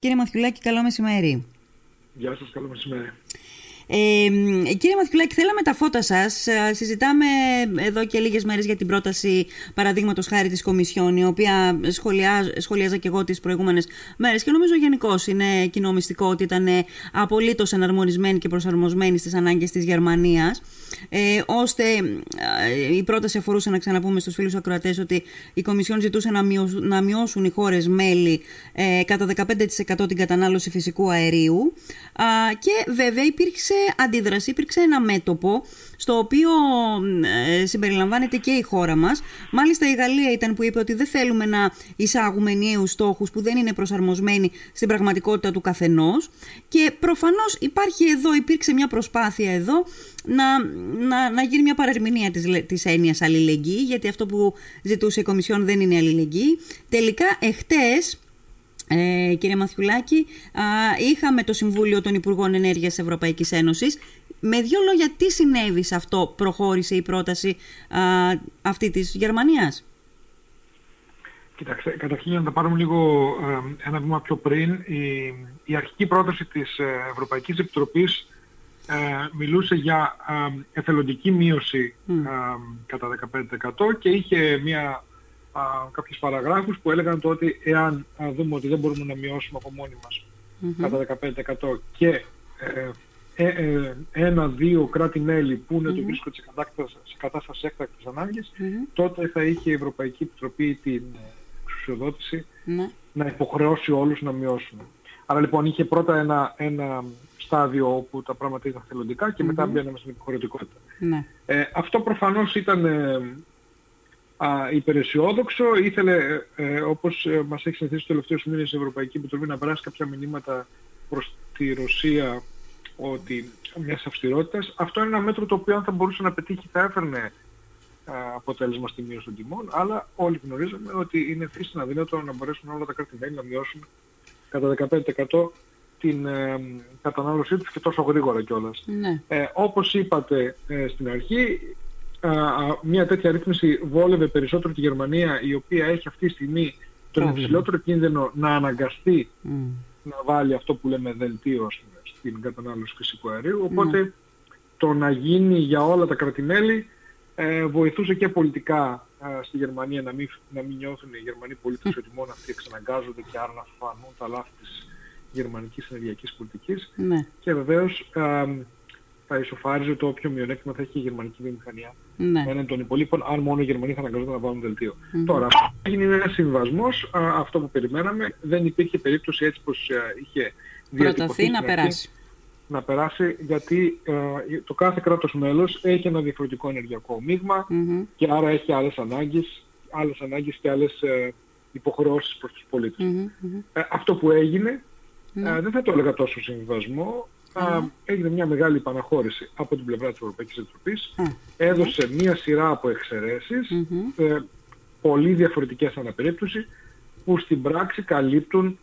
Κύριε Μαθιουλάκη, καλό μεσημέρι. Γεια σας, καλό μεσημέρι. Ε, κύριε Μαθιουλάκη, θέλαμε τα φώτα σας. Ε, συζητάμε εδώ και λίγες μέρες για την πρόταση παραδείγματος χάρη της Κομισιόν, η οποία σχολιάζα και εγώ τις προηγούμενες μέρες και νομίζω γενικώς είναι κοινό μυστικό ότι ήταν απολύτως εναρμονισμένη και προσαρμοσμένη στις ανάγκες της Γερμανίας. Ε, ώστε ε, η πρόταση αφορούσε να ξαναπούμε στους φίλους ακροατές ότι η Κομισιόν ζητούσε να, μειώσουν, να μειώσουν οι χώρες μέλη ε, κατά 15% την κατανάλωση φυσικού αερίου και βέβαια υπήρξε αντίδραση, υπήρξε ένα μέτωπο στο οποίο ε, συμπεριλαμβάνεται και η χώρα μας. Μάλιστα η Γαλλία ήταν που είπε ότι δεν θέλουμε να εισάγουμε ενιαίους στόχους που δεν είναι προσαρμοσμένοι στην πραγματικότητα του καθενός και προφανώς υπάρχει εδώ, υπήρξε μια προσπάθεια εδώ να, να, να γίνει μια παρερμηνία της, της έννοιας αλληλεγγύη γιατί αυτό που ζητούσε η Κομισιόν δεν είναι αλληλεγγύη. Τελικά εχθές ε, κύριε Μαθιουλάκη, είχαμε το Συμβούλιο των Υπουργών Ενέργειας Ευρωπαϊκής Ένωσης. Με δύο λόγια, τι συνέβη σε αυτό προχώρησε η πρόταση αυτή της Γερμανίας; Κοιτάξτε, καταρχήν να τα πάρουμε λίγο ε, ένα βήμα πιο πριν. Η, η αρχική πρόταση της ε, Ευρωπαϊκής Επιτροπής ε, μιλούσε για εθελοντική μείωση κατά 15% και είχε μια α, κάποιες παραγράφους που έλεγαν το ότι εάν δούμε ότι δεν μπορούμε να μειώσουμε από μόνοι μας κατά 15% και ε, ε, ε, ένα-δύο κράτη-μέλη που είναι το βρίσκονται σε κατάσταση, σε κατάσταση έκτακτης ανάγκης, τότε θα είχε η Ευρωπαϊκή Επιτροπή την εξουσιοδότηση ναι. να υποχρεώσει όλους να μειώσουν. Άρα λοιπόν είχε πρώτα ένα, ένα στάδιο όπου τα πράγματα ήταν θελοντικά και μετά μπαίναμε στην υποχρεωτικότητα. Ναι. Ε, αυτό προφανώς ήταν α, υπεραισιόδοξο. Ήθελε, ε, ε όπως ε, μας έχει συνηθίσει τους τελευταίους μήνες η Ευρωπαϊκή Επιτροπή να περάσει κάποια μηνύματα προς τη Ρωσία ότι μιας αυστηρότητας. Αυτό είναι ένα μέτρο το οποίο αν θα μπορούσε να πετύχει θα έφερνε αποτέλεσμα στη μείωση των τιμών, αλλά όλοι γνωρίζουμε ότι είναι φύσινα αδύνατο να μπορέσουν όλα τα κράτη-μέλη να μειώσουν κατά 15% την ε, κατανάλωσή τους και τόσο γρήγορα κιόλας. Ναι. Ε, όπως είπατε ε, στην αρχή, μια τέτοια ρύθμιση βόλευε περισσότερο τη Γερμανία η οποία έχει αυτή τη στιγμή τον υψηλότερο κίνδυνο να αναγκαστεί να βάλει αυτό που λέμε δελτίο στην κατανάλωση φυσικού αερίου. Οπότε το να γίνει για όλα τα κρατημέλη ε, βοηθούσε και πολιτικά ε, στη Γερμανία να μην, να μην νιώθουν οι Γερμανοί πολίτες ότι μόνο αυτοί εξαναγκάζονται και άρα να φανούν τα λάθη της γερμανικής ενεργειακής πολιτικής. Ναι. Και βεβαίως ε, θα ισοφάριζε το όποιο μειονέκτημα θα έχει η γερμανική βιομηχανία ναι. έναν των υπολείπων, αν μόνο οι Γερμανοί θα αναγκαζόταν να βάλουν δελτίο. Mm-hmm. Τώρα, έγινε ένα συμβασμός, αυτό που περιμέναμε, δεν υπήρχε περίπτωση έτσι πως είχε διατυπωθεί να περάσει. Να περάσει γιατί ε, το κάθε κράτος μέλος έχει ένα διαφορετικό ενεργειακό μείγμα mm-hmm. και άρα έχει άλλες ανάγκες, άλλες ανάγκες και άλλες ε, υποχρεώσεις προς τους πολίτες. Mm-hmm. Ε, αυτό που έγινε, ναι. ε, δεν θα το έλεγα τόσο συμβασμό, α, έγινε μια μεγάλη επαναχώρηση από την πλευρά της Ευρωπαϊκής Επιτροπής. Έδωσε μια σειρά από εξαιρέσεις, ε, πολύ διαφορετικές αναπερίπτωση, που στην πράξη καλύπτουν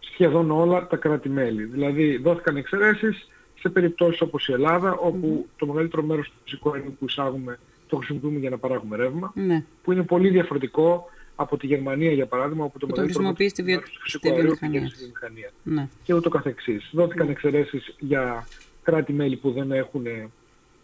σχεδόν όλα τα κράτη-μέλη. Δηλαδή δόθηκαν εξαιρέσεις σε περιπτώσεις όπως η Ελλάδα, όπου το μεγαλύτερο μέρος του φυσικού αερίου που εισάγουμε το χρησιμοποιούμε για να παράγουμε ρεύμα, ναι. που είναι πολύ διαφορετικό από τη Γερμανία για παράδειγμα, όπου το μεγαλύτερο μέρος του φυσικού αερίου πηγαίνει στη βιομηχανία. Ναι. Και ούτω καθεξής. Δόθηκαν ναι. εξαιρέσεις για κράτη-μέλη που δεν έχουν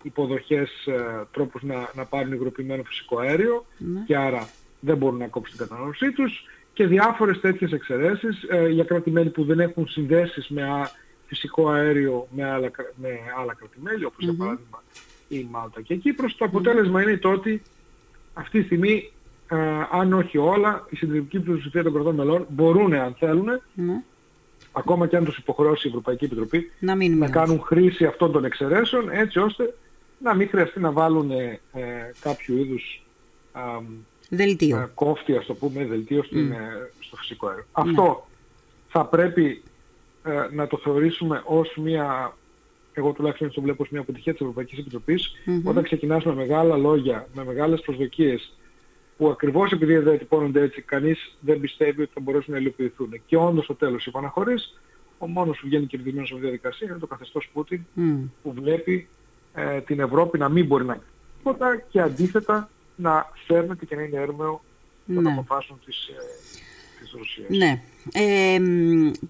υποδοχές, ε, τρόπους να, να πάρουν υγροποιημένο φυσικό αέριο ναι. και άρα δεν μπορούν να κόψουν την κατανάλωσή τους και διάφορες τέτοιες εξαιρέσεις ε, για κράτη-μέλη που δεν έχουν συνδέσεις με α, φυσικό αέριο με άλλα, με άλλα κράτη-μέλη, όπως mm-hmm. για παράδειγμα η Μάλτα και η Κύπρος. Το αποτέλεσμα είναι το ότι αυτή τη στιγμή, ε, αν όχι όλα, η συντηρητική πλειοψηφία των κρατών μελών μπορούν, αν θέλουν, mm-hmm. ακόμα και αν τους υποχρεώσει η Ευρωπαϊκή Επιτροπή, να, να κάνουν χρήση αυτών των εξαιρέσεων, έτσι ώστε να μην χρειαστεί να βάλουν ε, κάποιο είδους Δελτίο. κόφτη, ας το πούμε, δελτίο στην, στο φυσικό αέριο. Ναι. Αυτό θα πρέπει ε, να το θεωρήσουμε ως μια, εγώ τουλάχιστον το βλέπω ως μια αποτυχία της Ευρωπαϊκής Επιτροπής, όταν ξεκινάς με μεγάλα λόγια, με μεγάλες προσδοκίες, που ακριβώς επειδή δεν διατυπώνονται έτσι, κανείς δεν πιστεύει ότι θα μπορέσουν να υλοποιηθούν. Και όντως στο τέλος υπαναχωρείς, ο μόνος που βγαίνει κερδισμένος από τη διαδικασία είναι το καθεστώς Πούτιν, που βλέπει ε, την Ευρώπη να μην μπορεί να κάνει και αντίθετα να σέρνεται και να είναι έρμεο των ναι. αποφάσεων της, ε, της Ρωσίας. Ναι. Ε,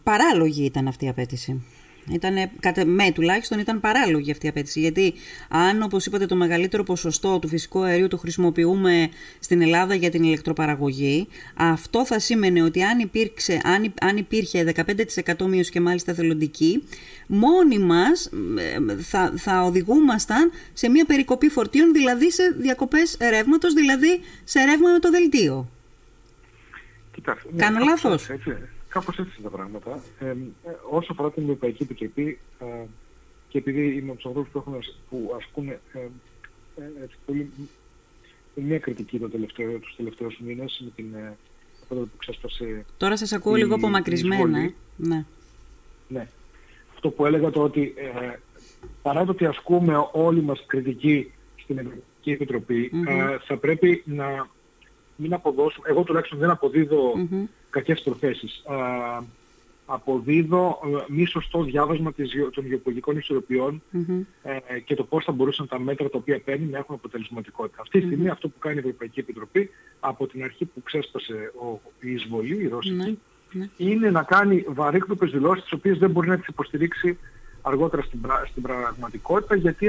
παράλογη ήταν αυτή η απέτηση. Ήταν, κατά με τουλάχιστον ήταν παράλογη αυτή η απέτηση. Γιατί αν, όπως είπατε, το μεγαλύτερο ποσοστό του φυσικού αερίου το χρησιμοποιούμε στην Ελλάδα για την ηλεκτροπαραγωγή, αυτό θα σήμαινε ότι αν, υπήρξε, αν, αν υπήρχε 15% μείωση και μάλιστα θελοντική, μόνοι μας θα, θα οδηγούμασταν σε μια περικοπή φορτίων, δηλαδή σε διακοπές ρεύματος, δηλαδή σε ρεύμα με το δελτίο. Κοιτάξτε, ναι, Κάνω λάθος; Κάπως έτσι είναι τα πράγματα. Ε, όσο αφορά την Ευρωπαϊκή Επιτροπή ε, και επειδή είμαι από τους ανθρώπους που, έχουν, που ασκούν ε, ε, έτσι, πολύ, μια κριτική το τελευταίο, τους τελευταίους μήνες με την ε, που ξέσπασε Τώρα σας ακούω λίγο απομακρυσμένα. Ναι. ναι. Αυτό που έλεγα το ότι ε, παρά το ότι ασκούμε όλοι μας κριτική στην Ευρωπαϊκή Επιτροπή, ε, θα πρέπει να μην αποδώσουμε, εγώ τουλάχιστον δεν αποδίδω mm-hmm. κακές προθέσεις. Α, αποδίδω ε, μη σωστό διάβασμα της, των γεωπολιτικών ε, και το πώς θα μπορούσαν τα μέτρα τα οποία παίρνει να έχουν αποτελεσματικότητα. Αυτή τη στιγμή αυτό που κάνει η Ευρωπαϊκή Επιτροπή από την αρχή που ξέσπασε ο, η εισβολή, η ρωσικη ναι, είναι να κάνει βαρύκτοπες δηλώσεις τις οποίες δεν μπορεί να τις υποστηρίξει αργότερα στην, στην πραγματικότητα γιατί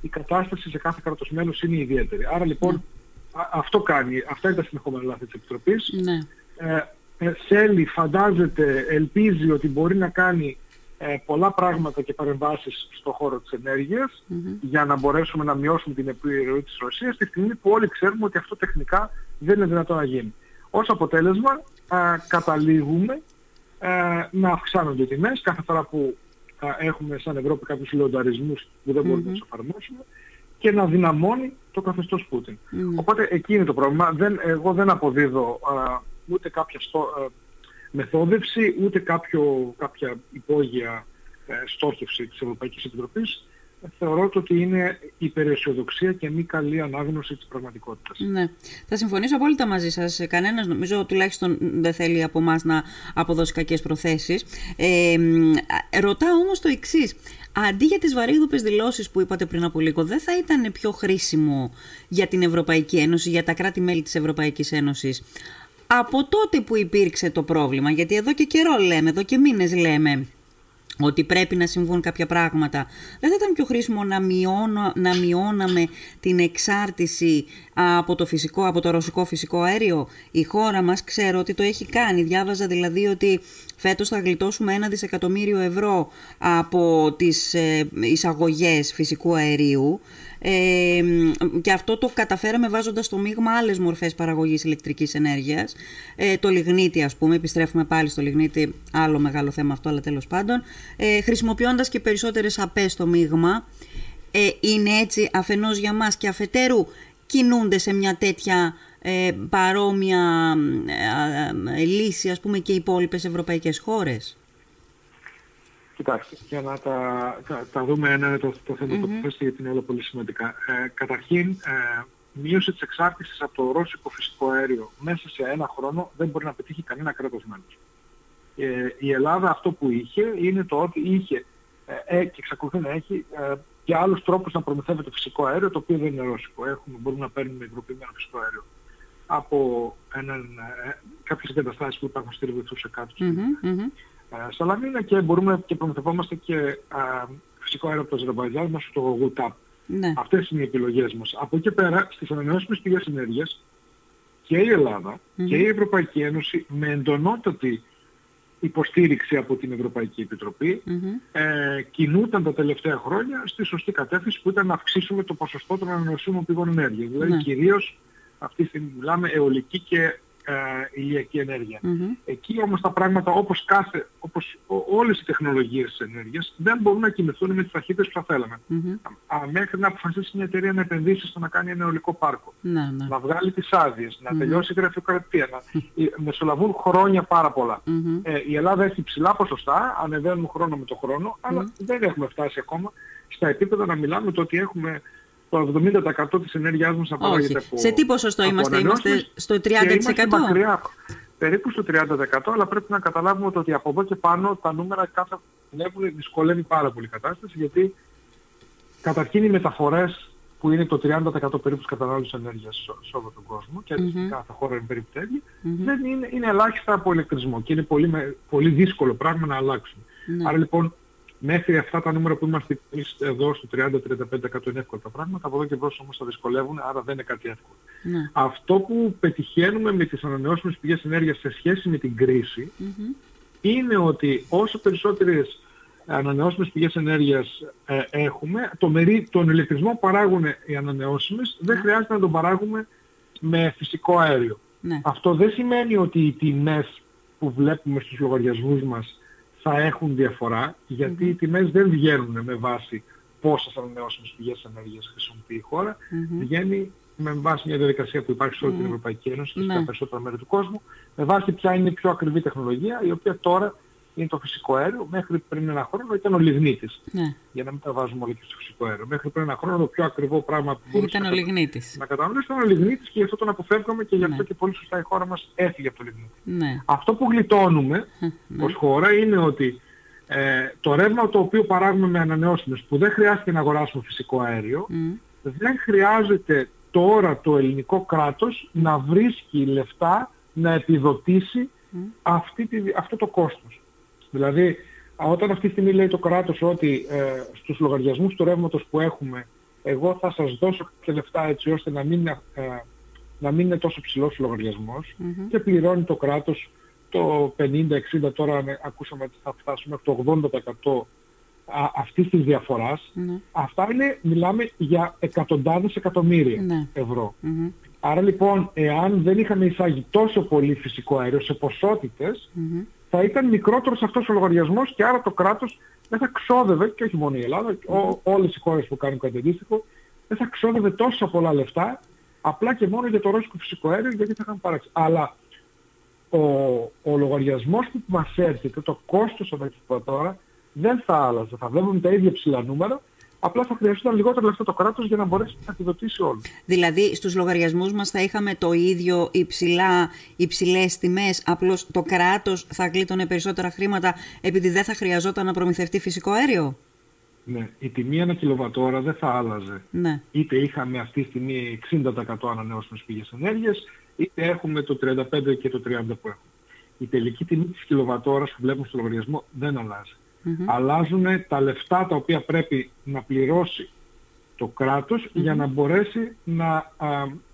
η κατάσταση σε κάθε κράτος μέλος είναι ιδιαίτερη. Άρα λοιπόν ναι αυτό κάνει, αυτά είναι τα συνεχόμενα λάθη της Επιτροπής. Ναι. Ε, ε, θέλει, φαντάζεται, ελπίζει ότι μπορεί να κάνει ε, πολλά πράγματα και παρεμβάσεις στον χώρο της ενεργειας για να μπορέσουμε να μειώσουμε την επιρροή της Ρωσίας τη στιγμή που όλοι ξέρουμε ότι αυτό τεχνικά δεν είναι δυνατό να γίνει. Ως αποτέλεσμα καταλήγουμε να αυξάνονται οι τιμές κάθε φορά που έχουμε σαν Ευρώπη κάποιους λεονταρισμούς που δεν μπορούμε να τους εφαρμόσουμε και να δυναμώνει το καθεστώς Πούτιν. Mm. Οπότε εκεί είναι το πρόβλημα. Δεν, εγώ δεν αποδίδω α, ούτε κάποια στο, α, μεθόδευση, ούτε κάποιο, κάποια υπόγεια ε, στόχευση της Ευρωπαϊκής Επιτροπής θεωρώ ότι είναι υπεραισιοδοξία και μη καλή ανάγνωση της πραγματικότητας. Ναι. Θα συμφωνήσω απόλυτα μαζί σας. Κανένας νομίζω τουλάχιστον δεν θέλει από εμά να αποδώσει κακές προθέσεις. Ε, ρωτάω όμως το εξής. Αντί για τις βαρύγδουπες δηλώσεις που είπατε πριν από λίγο, δεν θα ήταν πιο χρήσιμο για την Ευρωπαϊκή Ένωση, για τα κράτη-μέλη της Ευρωπαϊκής Ένωσης, από τότε που υπήρξε το πρόβλημα, γιατί εδώ και καιρό λέμε, εδώ και μήνες λέμε, ότι πρέπει να συμβούν κάποια πράγματα. Δεν θα ήταν πιο χρήσιμο να, μειώνω, να μειώναμε την εξάρτηση από το, φυσικό, από το ρωσικό φυσικό αέριο; Η χώρα μας ξέρω ότι το έχει κάνει. Διάβαζα δηλαδή ότι φέτος θα γλιτώσουμε ένα δισεκατομμύριο ευρώ από τις ε, εισαγωγές φυσικού αερίου ε, και αυτό το καταφέραμε βάζοντας στο μείγμα άλλες μορφές παραγωγής ηλεκτρικής ενέργειας. Ε, το λιγνίτη ας πούμε, επιστρέφουμε πάλι στο λιγνίτη, άλλο μεγάλο θέμα αυτό, αλλά τέλος πάντων. Ε, χρησιμοποιώντας και περισσότερες απές στο μείγμα. Ε, είναι έτσι αφενός για μας και αφετέρου κινούνται σε μια τέτοια ε, παρόμοια ε, λύση ας πούμε και οι υπόλοιπες ευρωπαϊκές χώρες. Κοιτάξτε, για να τα, τα, δούμε ένα το, το θέμα mm-hmm. που γιατί είναι όλα πολύ σημαντικά. Ε, καταρχήν, ε, μείωση της εξάρτησης από το ρώσικο φυσικό αέριο μέσα σε ένα χρόνο δεν μπορεί να πετύχει κανένα κράτος μέλος. Ε, η Ελλάδα αυτό που είχε είναι το ότι είχε ε, ε και εξακολουθεί να έχει ε, και άλλους τρόπους να προμηθεύεται φυσικό αέριο το οποίο δεν είναι ρώσικο. Έχουμε, μπορούμε να παίρνουμε υγροποιημένο φυσικό αέριο από έναν, ε, κάποιες εγκαταστάσεις που υπάρχουν στη Λιβυθούσα κάτω Σαλαμίνα και μπορούμε και προμηθευόμαστε και α, φυσικό αέριο από το Αζερβαϊτζάν μέσω του GoTap. Ναι. Αυτές είναι οι επιλογές μας. Από εκεί πέρα στις ανανεώσιμες πηγές ενέργειας και η ελλαδα και η Ευρωπαϊκή Ένωση με εντονότατη υποστήριξη από την Ευρωπαϊκή Επιτροπή ε, κινούταν τα τελευταία χρόνια στη σωστή κατεύθυνση που ήταν να αυξήσουμε το ποσοστό των ανανεωσίμων πηγών ενέργειας. Δηλαδή ναι. κυρίως αυτή τη στιγμή μιλάμε αιωλική και ε, ηλιακή Εκεί όμως τα πράγματα όπως, κάθε, όπως όλες οι τεχνολογίες της ενέργειας δεν μπορούν να κινηθούν με τις ταχύτητες που θα θέλαμε. μέχρι να αποφασίσει μια εταιρεία να επενδύσει στο να κάνει ένα αιωλικό πάρκο, ναι, ναι. να βγάλει τις άδειες, να τελειώσει η γραφειοκρατία, να μεσολαβούν χρόνια πάρα πολλά. Ε, η Ελλάδα έχει ψηλά ποσοστά, ανεβαίνουν χρόνο με το χρόνο, αλλά δεν έχουμε φτάσει ακόμα στα επίπεδα να μιλάμε το ότι έχουμε το 70% της ενέργειάς μας απαγάγεται από Σε τι ποσοστό είμαστε, είμαστε στο 30%? Είμαστε μακριά, περίπου στο 30% αλλά πρέπει να καταλάβουμε ότι από εδώ και πάνω τα νούμερα κάθε ανέβουν δυσκολεύει πάρα πολύ η κατάσταση γιατί καταρχήν οι μεταφορές που είναι το 30% περίπου της κατανάλωσης ενέργειας σε όλο τον κόσμο και mm-hmm. κάθε χώρα είναι περίπου τέτοια, δεν είναι, είναι ελάχιστα από ηλεκτρισμό και είναι πολύ, πολύ δύσκολο πράγμα να αλλάξουν. Ναι. Άρα λοιπόν μέχρι αυτά τα νούμερα που είμαστε εμείς εδώ στο 30-35% είναι εύκολα τα πράγματα, από εδώ και μπρος όμως θα δυσκολεύουν, άρα δεν είναι κάτι εύκολο. Ναι. Αυτό που πετυχαίνουμε με τις ανανεώσιμες πηγές ενέργειας σε σχέση με την κρίση είναι ότι όσο περισσότερες ανανεώσιμες πηγές ενέργειας ε, έχουμε, το μερί, τον ηλεκτρισμό που παράγουν οι ανανεώσιμες δεν ναι. χρειάζεται να τον παράγουμε με φυσικό αέριο. Ναι. Αυτό δεν σημαίνει ότι οι τιμές που βλέπουμε στους λογαριασμούς μας θα έχουν διαφορά, γιατί οι τιμές δεν βγαίνουν με βάση πόσες ανανεώσιμες πηγές ενέργειας χρησιμοποιεί η χώρα, mm-hmm. βγαίνει με βάση μια διαδικασία που υπάρχει σε όλη την Ευρωπαϊκή Ένωση και στα ναι. περισσότερα μέρη του κόσμου, με βάση ποια είναι η πιο ακριβή τεχνολογία, η οποία τώρα είναι το φυσικό αέριο. Μέχρι πριν ένα χρόνο ήταν ο λιγνίτης. Ναι. Για να μην τα βάζουμε όλα και στο φυσικό αέριο. Μέχρι πριν ένα χρόνο το πιο ακριβό πράγμα που μπορούσε ήταν να, ο λιγνίτης. να κατανοήσουμε ήταν ο λιγνίτης και γι' αυτό τον αποφεύγαμε και γι' αυτό ναι. και πολύ σωστά η χώρα μας έφυγε από το λιγνίτη. Ναι. Αυτό που γλιτώνουμε ναι. ως χώρα είναι ότι ε, το ρεύμα το οποίο παράγουμε με ανανεώσιμες που δεν χρειάζεται να αγοράσουμε φυσικό αέριο δεν χρειάζεται τώρα το ελληνικό κράτος να βρίσκει λεφτά να επιδοτήσει αυτή τη, αυτό το κόστος. Δηλαδή, όταν αυτή τη στιγμή λέει το κράτος ότι ε, στους λογαριασμούς του ρεύματος που έχουμε, εγώ θα σας δώσω και λεφτά έτσι ώστε να μην, ε, να μην είναι τόσο ψηλός ο λογαριασμος και πληρώνει το κράτος το 50-60, τώρα ακούσαμε ότι θα φτάσουμε το 80% αυτής της διαφοράς, ναι. αυτά είναι, μιλάμε για εκατοντάδες εκατομμύρια ναι. ευρώ. Άρα λοιπόν, εάν δεν είχαμε εισάγει τόσο πολύ φυσικό αέριο σε ποσότητες, θα ήταν μικρότερος αυτός ο λογαριασμός και άρα το κράτος δεν θα ξόδευε, και όχι μόνο η Ελλάδα, ό, όλες οι χώρες που κάνουν κάτι αντίστοιχο, δεν θα ξόδευε τόσα πολλά λεφτά, απλά και μόνο για το ρώσικο φυσικό αέριο, γιατί θα είχαν παράξει. Αλλά ο, ο λογαριασμός που μας έρχεται, το κόστος από τώρα, δεν θα άλλαζε. Θα βλέπουμε τα ίδια ψηλά νούμερα, απλά θα χρειαζόταν λιγότερο λεφτά το κράτος για να μπορέσει να επιδοτήσει όλους. Δηλαδή στους λογαριασμούς μας θα είχαμε το ίδιο υψηλά, υψηλές τιμές, απλώς το κράτος θα γλίτωνε περισσότερα χρήματα επειδή δεν θα χρειαζόταν να προμηθευτεί φυσικό αέριο; Ναι, η τιμή ένα κιλοβατόρα δεν θα άλλαζε. Ναι. Είτε είχαμε αυτή τη στιγμή 60% ανανεώσιμες πηγές ενέργειας, είτε έχουμε το 35% και το 30% που έχουμε. Η τελική τιμή της κιλοβατόρας που βλέπουμε στο λογαριασμό δεν αλλάζει mm αλλάζουν τα λεφτά τα οποία πρέπει να πληρώσει το κρατος για να μπορέσει να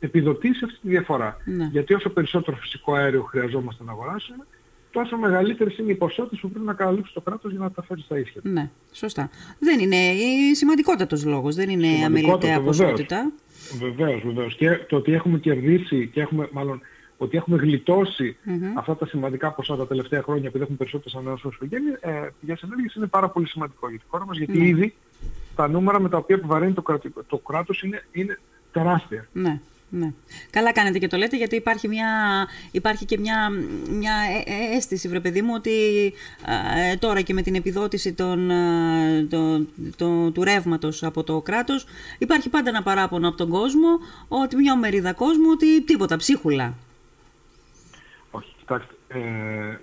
επιδοτήσει αυτή τη διαφορά. Ναι. Γιατί όσο περισσότερο φυσικό αέριο χρειαζόμαστε να αγοράσουμε, τόσο μεγαλύτερες είναι οι ποσότητες που πρέπει να καλύψει το κράτος για να τα φέρει στα ίσια. Ναι, σωστά. Δεν είναι σημαντικότατος λόγος, δεν είναι αμεληταία ποσότητα. Βεβαίως, βεβαίως. Και το ότι έχουμε κερδίσει και έχουμε, μάλλον, ότι έχουμε αυτά τα σημαντικά ποσά τα τελευταία χρόνια επειδή έχουμε περισσότερες ανανεώσιμες ε, πηγές ενέργειας είναι πάρα πολύ σημαντικό για τη χώρα μας γιατί ναι. ήδη τα νούμερα με τα οποία επιβαρύνει το, κρατικό, το κράτος είναι, είναι τεράστια. Ναι. Ναι. Καλά κάνετε και το λέτε γιατί υπάρχει, μια, υπάρχει και μια, μια ε, ε, αίσθηση, βρε παιδί μου, ότι ε, τώρα και με την επιδότηση των, το, το, του ρεύματος από το κράτος υπάρχει πάντα ένα παράπονο από τον κόσμο, ότι μια μερίδα κόσμου, ότι τίποτα, ψίχουλα. Κοιτάξτε, ε,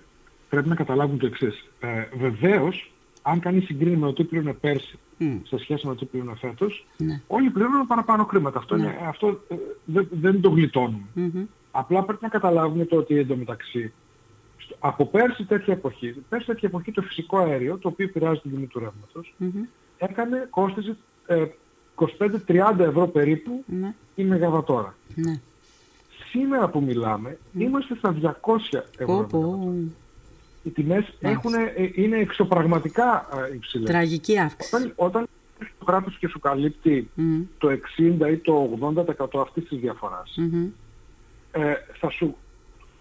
πρέπει να καταλάβουν το εξής. Ε, βεβαίως, αν κανείς συγκρίνει με το τι πλήρωνε πέρσι mm. σε σχέση με το τι πλήρωνε φέτος, ναι. όλοι πληρώνουν παραπάνω χρήματα. Αυτό, ναι. είναι, αυτό ε, δεν, δεν το γλιτώνουμε. Mm-hmm. Απλά πρέπει να καταλάβουμε το ότι εντωμεταξύ από πέρσι τέτοια εποχή, πέρσι τέτοια εποχή το φυσικό αέριο, το οποίο επηρεάζει την τιμή του ρεύματος, mm-hmm. έκανε, κόστιζε ε, 25-30 ευρώ περίπου mm-hmm. η μεγαβατόρα. Ναι σήμερα που μιλάμε είμαστε στα 200 ευρώ. Οι τιμές έχουν, ε, είναι εξωπραγματικά ε, υψηλές. Τραγική αύξηση. Όταν, όταν το κράτος και σου καλύπτει το 60 ή το 80% αυτής της διαφοράς, ε, θα σου,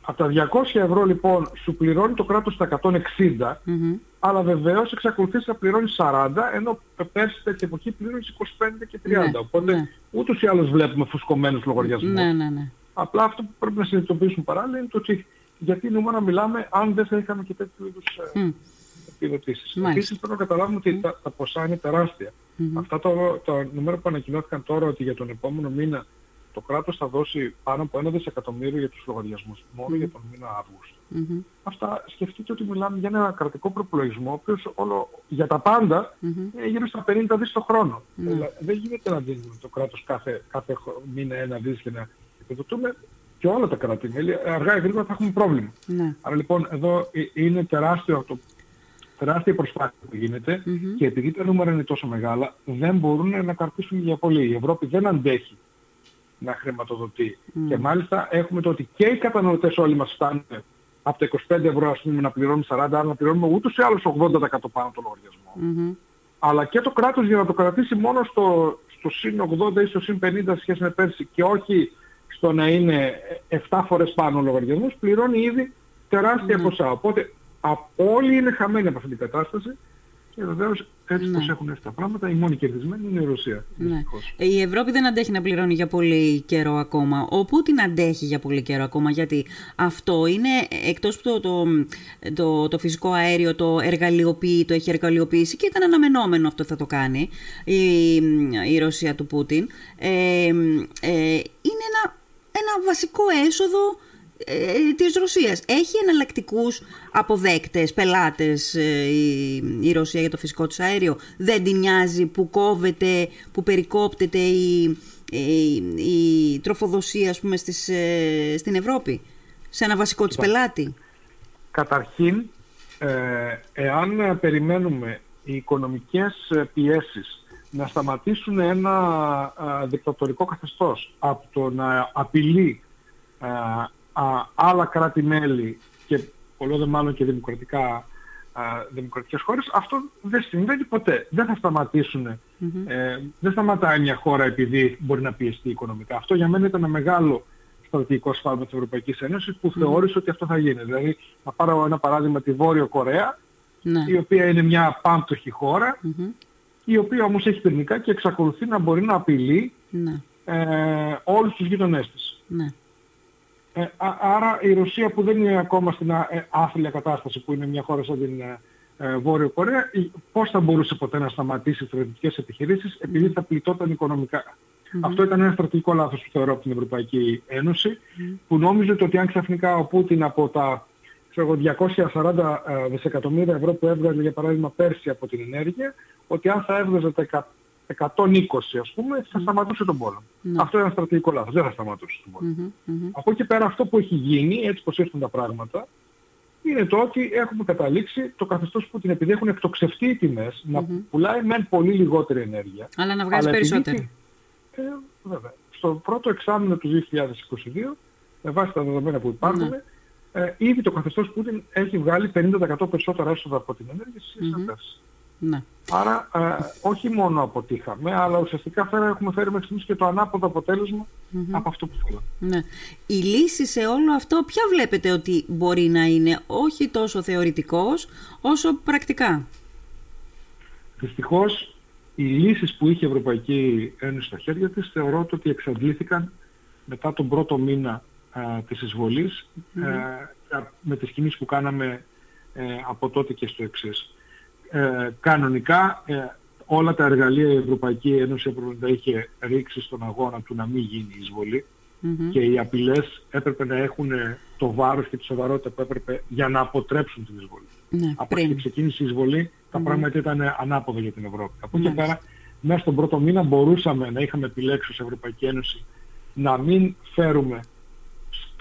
από τα 200 ευρώ λοιπόν σου πληρώνει το κράτος τα 160, αλλά βεβαίως εξακολουθείς να πληρώνεις 40, ενώ πέρσι τέτοια εποχή πληρώνεις 25 και 30. Ναι, Οπότε ναι. ούτως ή άλλως βλέπουμε φουσκωμένους λογαριασμούς. Ναι, ναι, ναι. Απλά αυτό που πρέπει να συνειδητοποιήσουμε παράλληλα είναι το ότι γιατί νούμερα μιλάμε αν δεν θα είχαμε και τέτοιου είδους mm. επιδοτήσεις. Επίσης πρέπει να καταλάβουμε ότι τα, ποσά είναι τεράστια. Αυτά τα, τα νούμερα που ανακοινώθηκαν τώρα ότι για τον επόμενο μήνα το κράτος θα δώσει πάνω από ένα δισεκατομμύριο για τους λογαριασμούς, μόνο για τον μήνα Αύγουστο. Mm-hmm. Αυτά σκεφτείτε ότι μιλάμε για ένα κρατικό προπολογισμό, ο οποίος όλο, για τα πάντα mm-hmm. είναι γύρω στα 50 δις το χρόνο. Mm-hmm. δεν γίνεται να δίνουμε το κράτος κάθε, κάθε μήνα ένα δις και να επιδοτούμε και όλα τα κράτη-μέλη. Αργά ή γρήγορα θα έχουμε πρόβλημα. Ναι. Άρα λοιπόν εδώ ε, είναι τεράστιο το τεράστια προσπάθεια που γίνεται mm-hmm. και επειδή τα νούμερα είναι τόσο μεγάλα, δεν μπορούν να καρπίσουν για πολύ. Η Ευρώπη δεν αντέχει να χρηματοδοτεί. Mm. Και μάλιστα έχουμε το ότι και οι καταναλωτές όλοι μας φτάνουν από τα 25 ευρώ ας πούμε να πληρώνουμε 40, αλλά να πληρώνουμε ούτως ή άλλως 80% πάνω το λογαριασμό. Mm-hmm. Αλλά και το κράτος για να το κρατήσει μόνο στο, στο συν 80 ή στο συν 50 σχέση με πέρσι και όχι στο να είναι 7 φορές πάνω ο λογαριασμός, πληρώνει ήδη τεράστια mm. ποσά. Οπότε όλοι είναι χαμένοι από αυτή την κατάσταση και βεβαίως έτσι ναι. πως έχουν έρθει τα πράγματα, η μόνη κερδισμένη είναι η Ρωσία. Ναι. Η Ευρώπη δεν αντέχει να πληρώνει για πολύ καιρό ακόμα. Ο Πούτιν αντέχει για πολύ καιρό ακόμα, γιατί αυτό είναι εκτός που το, το, το, το φυσικό αέριο το εργαλειοποιεί, το έχει εργαλειοποιήσει και ήταν αναμενόμενο αυτό θα το κάνει η, η Ρωσία του Πούτιν. Ε, ε, είναι ένα, ένα βασικό έσοδο ε, της Ρωσίας. Έχει εναλλακτικούς αποδέκτες, πελάτες ε, η, η Ρωσία για το φυσικό του αέριο. Δεν την νοιάζει που κόβεται, που περικόπτεται η, η, η τροφοδοσία ας πούμε, στις, ε, στην Ευρώπη σε ένα βασικό της πελάτη. Καταρχήν, εάν περιμένουμε οι οικονομικές πιέσεις να σταματήσουν ένα δικτατορικό καθεστώς από το να απειλεί α, άλλα κράτη-μέλη και πολλό δε μάλλον και δημοκρατικά, α, δημοκρατικές χώρες, αυτό δεν συμβαίνει ποτέ. Δεν θα σταματήσουν, ε, δεν σταματάει μια χώρα επειδή μπορεί να πιεστεί οικονομικά. Αυτό για μένα ήταν ένα μεγάλο στρατηγικό σφάλμα της Ευρωπαϊκής Ένωσης που θεώρησε ότι αυτό θα γίνει. Δηλαδή, να πάρω ένα παράδειγμα τη Βόρειο Κορέα, ναι. η οποία είναι μια πάμπτωχη η οποία όμως έχει πυρηνικά και εξακολουθεί να μπορεί να απειλεί ναι. ε, όλους τους γείτονές της. Ναι. Ε, άρα η Ρωσία που δεν είναι ακόμα στην ε, άθλια κατάσταση που είναι μια χώρα σαν την ε, ε Βόρειο Κορέα, πώς θα μπορούσε ποτέ να σταματήσει στρατιωτικές επιχειρήσεις επειδή θα πληττόταν Αυτό ήταν ένα στρατηγικό λάθος που θεωρώ από την Ευρωπαϊκή Ένωση, που νόμιζε ότι αν ξαφνικά ο Πούτιν από τα 240 ε, δισεκατομμύρια ευρώ που έβγαζε για παράδειγμα πέρσι από την ενέργεια, ότι αν θα έβγαζε τα 120 ας πούμε, θα σταματούσε τον πόλεμο. Ναι. Αυτό είναι ένα στρατηγικό λάθος, δεν θα σταματούσε τον πόλεμο. Από εκεί πέρα αυτό που έχει γίνει, έτσι πως ήρθαν τα πράγματα, είναι το ότι έχουμε καταλήξει το καθεστώς που την επειδή έχουν εκτοξευτεί οι τιμές, να πουλάει μεν πολύ λιγότερη ενέργεια. Αλλά να βγάζει περισσότερη. Ε, βέβαια. Στο πρώτο εξάμεινο του 2022, με βάση τα δεδομένα που υπάρχουν, ναι. Ε, ήδη το καθεστώς Πούτιν έχει βγάλει 50% περισσότερα έσοδα από την ενέργεια στις ναι. Άρα ε, όχι μόνο αποτύχαμε, αλλά ουσιαστικά φέρα, έχουμε φέρει μέχρι στιγμής και το ανάποδο από αυτό που θέλαμε. Ναι. Η λύση σε όλο αυτό ποια βλέπετε ότι μπορεί να είναι όχι τόσο θεωρητικός όσο πρακτικά; Δυστυχώς οι λύσεις που είχε η Ευρωπαϊκή Ένωση στα χέρια της θεωρώ ότι εξαντλήθηκαν μετά τον πρώτο μήνα ε, της εισβολης ε, με τις κινήσεις που κάναμε ε, από τότε και στο εξής ε, κανονικά ε, όλα τα εργαλεία η Ευρωπαϊκή Ένωση έπρεπε να είχε ρίξει στον αγώνα του να μην γίνει εισβολή και οι απειλές έπρεπε να έχουν το βάρος και τη σοβαρότητα που έπρεπε για να αποτρέψουν την εισβολή. Ναι, Από πριν. ξεκίνησε η εισβολή τα πράγματα ήταν ανάποδα για την Ευρώπη. Από εκεί πέρα μέσα στον πρώτο μήνα μπορούσαμε να είχαμε επιλέξει ως Ευρωπαϊκή Ένωση να μην φέρουμε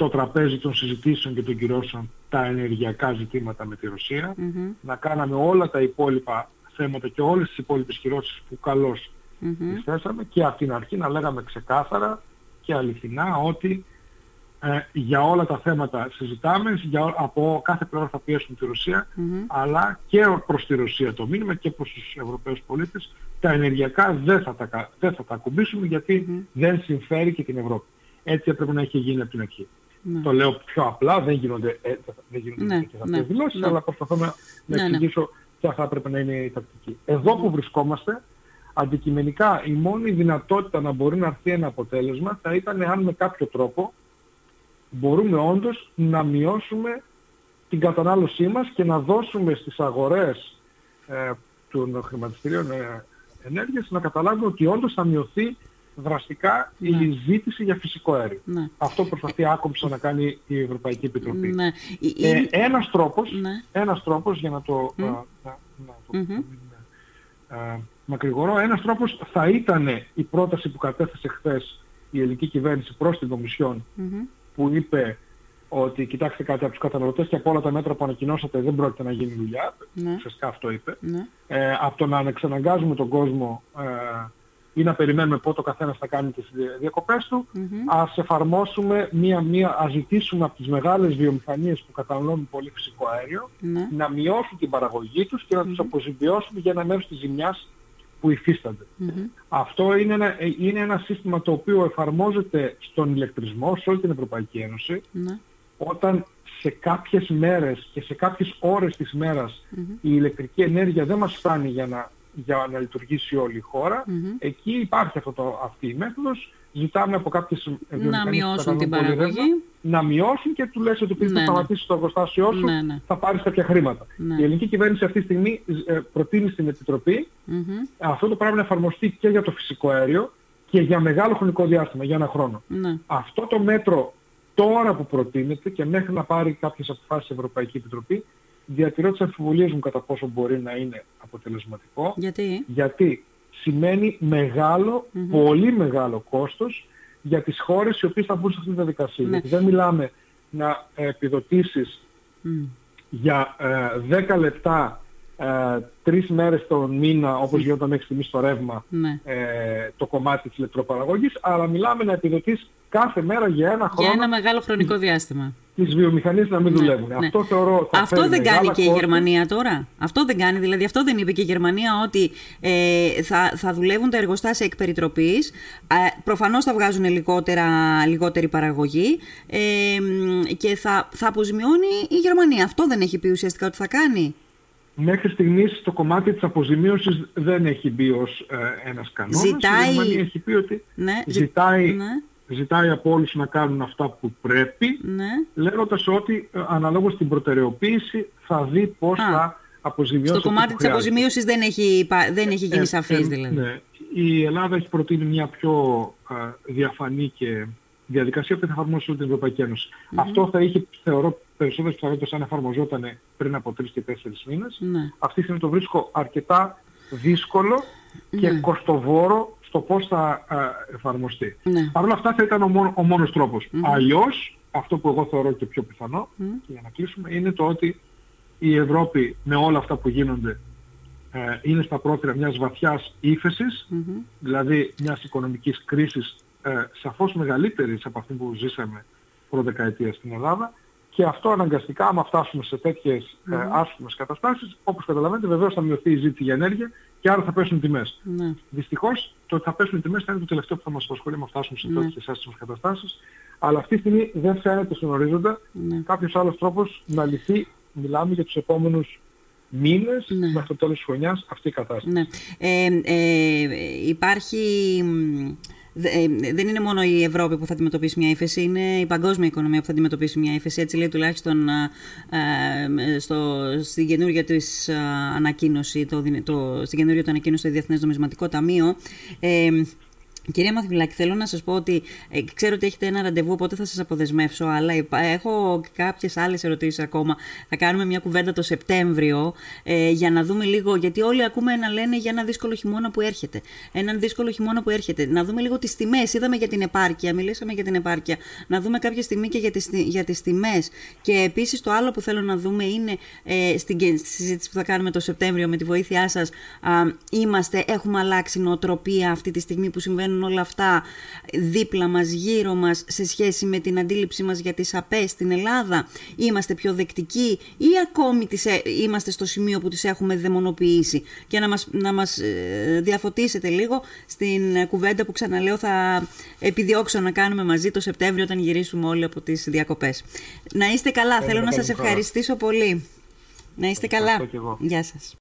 στο τραπέζι των συζητήσεων και των κυρώσεων τα ενεργειακά ζητήματα με τη ρωσια να κάναμε όλα τα υπόλοιπα θέματα και όλες τις υπόλοιπες κυρώσεις που καλώς mm-hmm. θέσαμε και από την αρχή να λέγαμε ξεκάθαρα και αληθινά ότι ε, για όλα τα θέματα συζητάμε, για, από κάθε πλευρά θα πιέσουμε τη ρωσια αλλά και προς τη Ρωσία το μήνυμα και προς τους Ευρωπαίους πολίτες τα ενεργειακά δεν θα τα, δεν θα τα ακουμπήσουμε δεν συμφέρει και την Ευρώπη. Έτσι έπρεπε να έχει γίνει από την αρχή. Ναι. Το λέω πιο απλά, δεν γίνονται, ε, δεν γίνονται ναι, αυτές ναι, δηλώσεις, ναι. αλλά προσπαθώ να, να ναι, εξηγήσω ποια θα έπρεπε να είναι η τακτική. Εδώ που βρισκόμαστε, αντικειμενικά η μόνη δυνατότητα να μπορεί να έρθει ένα αποτέλεσμα θα ήταν αν με κάποιο τρόπο μπορούμε όντως να μειώσουμε την κατανάλωσή μας και να δώσουμε στις αγορές ε, των χρηματιστηρίων ε, ενέργειας να καταλάβουμε ότι όντως θα μειωθεί δραστικά η Ναι. ζήτηση για φυσικό αέριο. Ναι. Αυτό προσπαθεί άκομψα να κάνει η Ευρωπαϊκή Επιτροπή. Ναι. Η- Ε, η- ένας, τρόπος, Ναι. ένας τρόπος για να το, Μμ. α, να, να το Μμμ. να μην, α, μακρηγορώ, ένας τρόπος θα ήταν η πρόταση που κατέθεσε χθες η ελληνική κυβέρνηση προς την Κομισιόν Μμμ. που είπε ότι κοιτάξτε κάτι από τους καταναλωτές και από όλα τα μέτρα που ανακοινώσατε δεν πρόκειται να γίνει δουλειά. Ναι. Ουσιαστικά αυτό είπε. Ναι. Ε, από το να ανεξαναγκάζουμε τον κόσμο ε, ή να περιμένουμε πότε ο καθένας θα κάνει τις δια- διακοπές του, Μμμ. ας εφαρμόσουμε μία, μία, ας ζητήσουμε από τις μεγάλες βιομηχανίες που καταναλώνουν πολύ φυσικό αέριο Ναι. να μειώσουν την παραγωγή τους και να τους αποζημιώσουν για ένα μέρος της ζημιάς που υφίστανται. Μμμ. Αυτό είναι ένα, ε, είναι ένα σύστημα το οποίο εφαρμόζεται στον ηλεκτρισμό σε όλη την Ευρωπαϊκή Ένωση Ναι. όταν σε κάποιες μέρες και σε κάποιες ώρες της μέρας Μμμ. η ηλεκτρική ενέργεια δεν μας φτάνει για να, για να λειτουργήσει όλη η χώρα, Μμμ. εκεί υπάρχει αυτό το, αυτή η μέθοδος. Ζητάμε από κάποιες βιομηχανίες που μειώσουν την καταναλώνουν πολύ παραγωγή. ρεύμα, να μειώσουν και του λες ότι επειδή Ναι, θα ναι. σταματήσεις το εργοστάσιό σου Ναι, ναι. θα πάρεις κάποια χρήματα. Ναι. Η ελληνική κυβέρνηση αυτή τη στιγμή ε, προτείνει στην Επιτροπή Μμμ. αυτό το πράγμα να εφαρμοστεί και για το φυσικό αέριο και για μεγάλο χρονικό διάστημα, για ένα χρόνο. Ναι. Αυτό το μέτρο τώρα που προτείνεται και μέχρι να πάρει κάποιες αποφάσεις η Ευρωπαϊκή Επιτροπή, διατηρώ τις αμφιβολίες μου κατά πόσο μπορεί να είναι αποτελεσματικό, Γιατί; γιατί σημαίνει μεγάλο, πολύ μεγάλο κόστος για τις χώρες οι οποίες θα μπουν σε αυτή τη διαδικασία. Ναι. Γιατί δεν μιλάμε να επιδοτήσεις Μμ. για ε, 10 λεπτά, ε, 3 μέρες το μήνα, όπως γινόταν μέχρι στιγμής στο ρεύμα, Ναι. ε, το κομμάτι της ηλεκτροπαραγωγής, αλλά μιλάμε να επιδοτείς κάθε μέρα για ένα χρόνο Για ένα μεγάλο χρονικό διάστημα. Τις βιομηχανίες να μην δουλεύουν. ναι. Αυτό θεωρώ θα Αυτό φέρει δεν κάνει μεγάλα και η κόστη. Γερμανία τώρα. Αυτό δεν κάνει. Δηλαδή, αυτό δεν είπε και η Γερμανία ότι ε, θα, θα δουλεύουν τα εργοστάσια εκ περιτροπής. Ε, προφανώς θα βγάζουν λιγότερα, λιγότερη παραγωγή ε, μ, και θα, θα αποζημιώνει η Γερμανία. Αυτό δεν έχει πει ουσιαστικά ότι θα κάνει. Μέχρι στιγμής το κομμάτι της αποζημίωσης δεν έχει μπει ως ε, ένας κανόνας. Ζητάει- Η Γερμανία έχει πει ότι Ναι, ζη- ζητάει, ναι. Ζητάει από όλους να κάνουν αυτά που πρέπει, Ναι. λέγοντας ότι ε, αναλόγως την προτεραιοποίηση θα δει πώς Α. θα αποζημιώσει. Στο αυτό που κομμάτι της χρειάζεται. αποζημίωσης δεν έχει, υπά- δεν έχει γίνει Ε, σαφής ε, δηλαδή. ναι. Η Ελλάδα έχει προτείνει μια πιο α, διαφανή και διαδικασία που θα εφαρμόσει όλη την Ευρωπαϊκή Ένωση. Αυτό θα είχε, θεωρώ, περισσότερες πιθανότητες αν εφαρμοζόταν πριν από τρεις και τέσσερις μήνες. Ναι. Αυτή τη στιγμή το βρίσκω αρκετά δύσκολο και Ναι. κοστοβόρο στο πώς θα α, εφαρμοστεί. Ναι. Παρ' όλα αυτά θα ήταν ο, μόνο, ο μόνος τρόπος. Αλλιώς, αυτό που εγώ θεωρώ και πιο πιθανό, Μμ. και για να κλείσουμε, είναι το ότι η Ευρώπη με όλα αυτά που γίνονται ε, είναι στα πρόθυρα μιας βαθιάς ύφεσης, Μμμ. δηλαδή μιας οικονομικής κρίσης ε, σαφώς μεγαλύτερης από αυτή που ζήσαμε προδεκαετία στην Ελλάδα και αυτό αναγκαστικά άμα φτάσουμε σε τέτοιες ε, άσχημες καταστάσεις, όπως καταλαβαίνετε βεβαίως θα μειωθεί η ζήτηση για ενέργεια και άρα θα πέσουν οι τιμές. Ναι. Δυστυχώς το ότι θα πέσουν οι τιμές θα είναι το τελευταίο που θα μας απασχολεί να φτάσουμε σε Ναι. τέτοιες άσχημες καταστάσεις. Αλλά αυτή τη στιγμή δεν φαίνεται στον ορίζοντα Ναι. κάποιος άλλος τρόπος να λυθεί, μιλάμε για τους επόμενους μήνες Ναι. μέχρι το τέλος της χρονιάς αυτή η κατάσταση. Ναι. Ε, ε, υπάρχει. Μ, δε- ε, δεν είναι μόνο η Ευρώπη που θα αντιμετωπίσει μια ύφεση, είναι η παγκόσμια οικονομία που θα αντιμετωπίσει μια ύφεση. Έτσι λέει τουλάχιστον α, ε, στο, στην καινούργια της α, ανακοίνωση, το, δυνε- το, στην καινούργια του ανακοίνωση στο Διεθνές Νομισματικό Ταμείο. Ε, Κυρία Μαθημιλάκη, θέλω να σας πω ότι ε, ξέρω ότι έχετε ένα ραντεβού, οπότε θα σας αποδεσμεύσω, αλλά υπά- έχω και κάποιες άλλες ερωτήσεις ακόμα. Θα κάνουμε μια κουβέντα το Σεπτέμβριο ε, για να δούμε λίγο, γιατί όλοι ακούμε να λένε για ένα δύσκολο χειμώνα που έρχεται. Έναν δύσκολο χειμώνα που έρχεται. Να δούμε λίγο τις τιμές. Είδαμε για την επάρκεια, μιλήσαμε για την επάρκεια. Να δούμε κάποια στιγμή και για τις, τι- για τις τιμές. Και επίσης το άλλο που θέλω να δούμε είναι ε, στην, και- στη συζήτηση που θα κάνουμε το Σεπτέμβριο με τη βοήθειά σας, α, είμαστε, έχουμε αλλάξει νοοτροπία αυτή τη στιγμή που συμβαίνουν όλα αυτά δίπλα μας, γύρω μας σε σχέση με την αντίληψή μας για τις ΑΠΕ στην Ελλάδα; Είμαστε πιο δεκτικοί ή ακόμη τις, ε- είμαστε στο σημείο που τις έχουμε δαιμονοποιήσει; Και να μας, να μας ε, διαφωτίσετε λίγο στην ε, κουβέντα που ξαναλέω θα επιδιώξω να κάνουμε μαζί το Σεπτέμβριο όταν γυρίσουμε όλοι από τις διακοπές. Να είστε καλά. Θέλω να καλή σας χαρά. ευχαριστήσω πολύ. Να είστε καλά. Ευχαριστώ και εγώ. Γεια σας.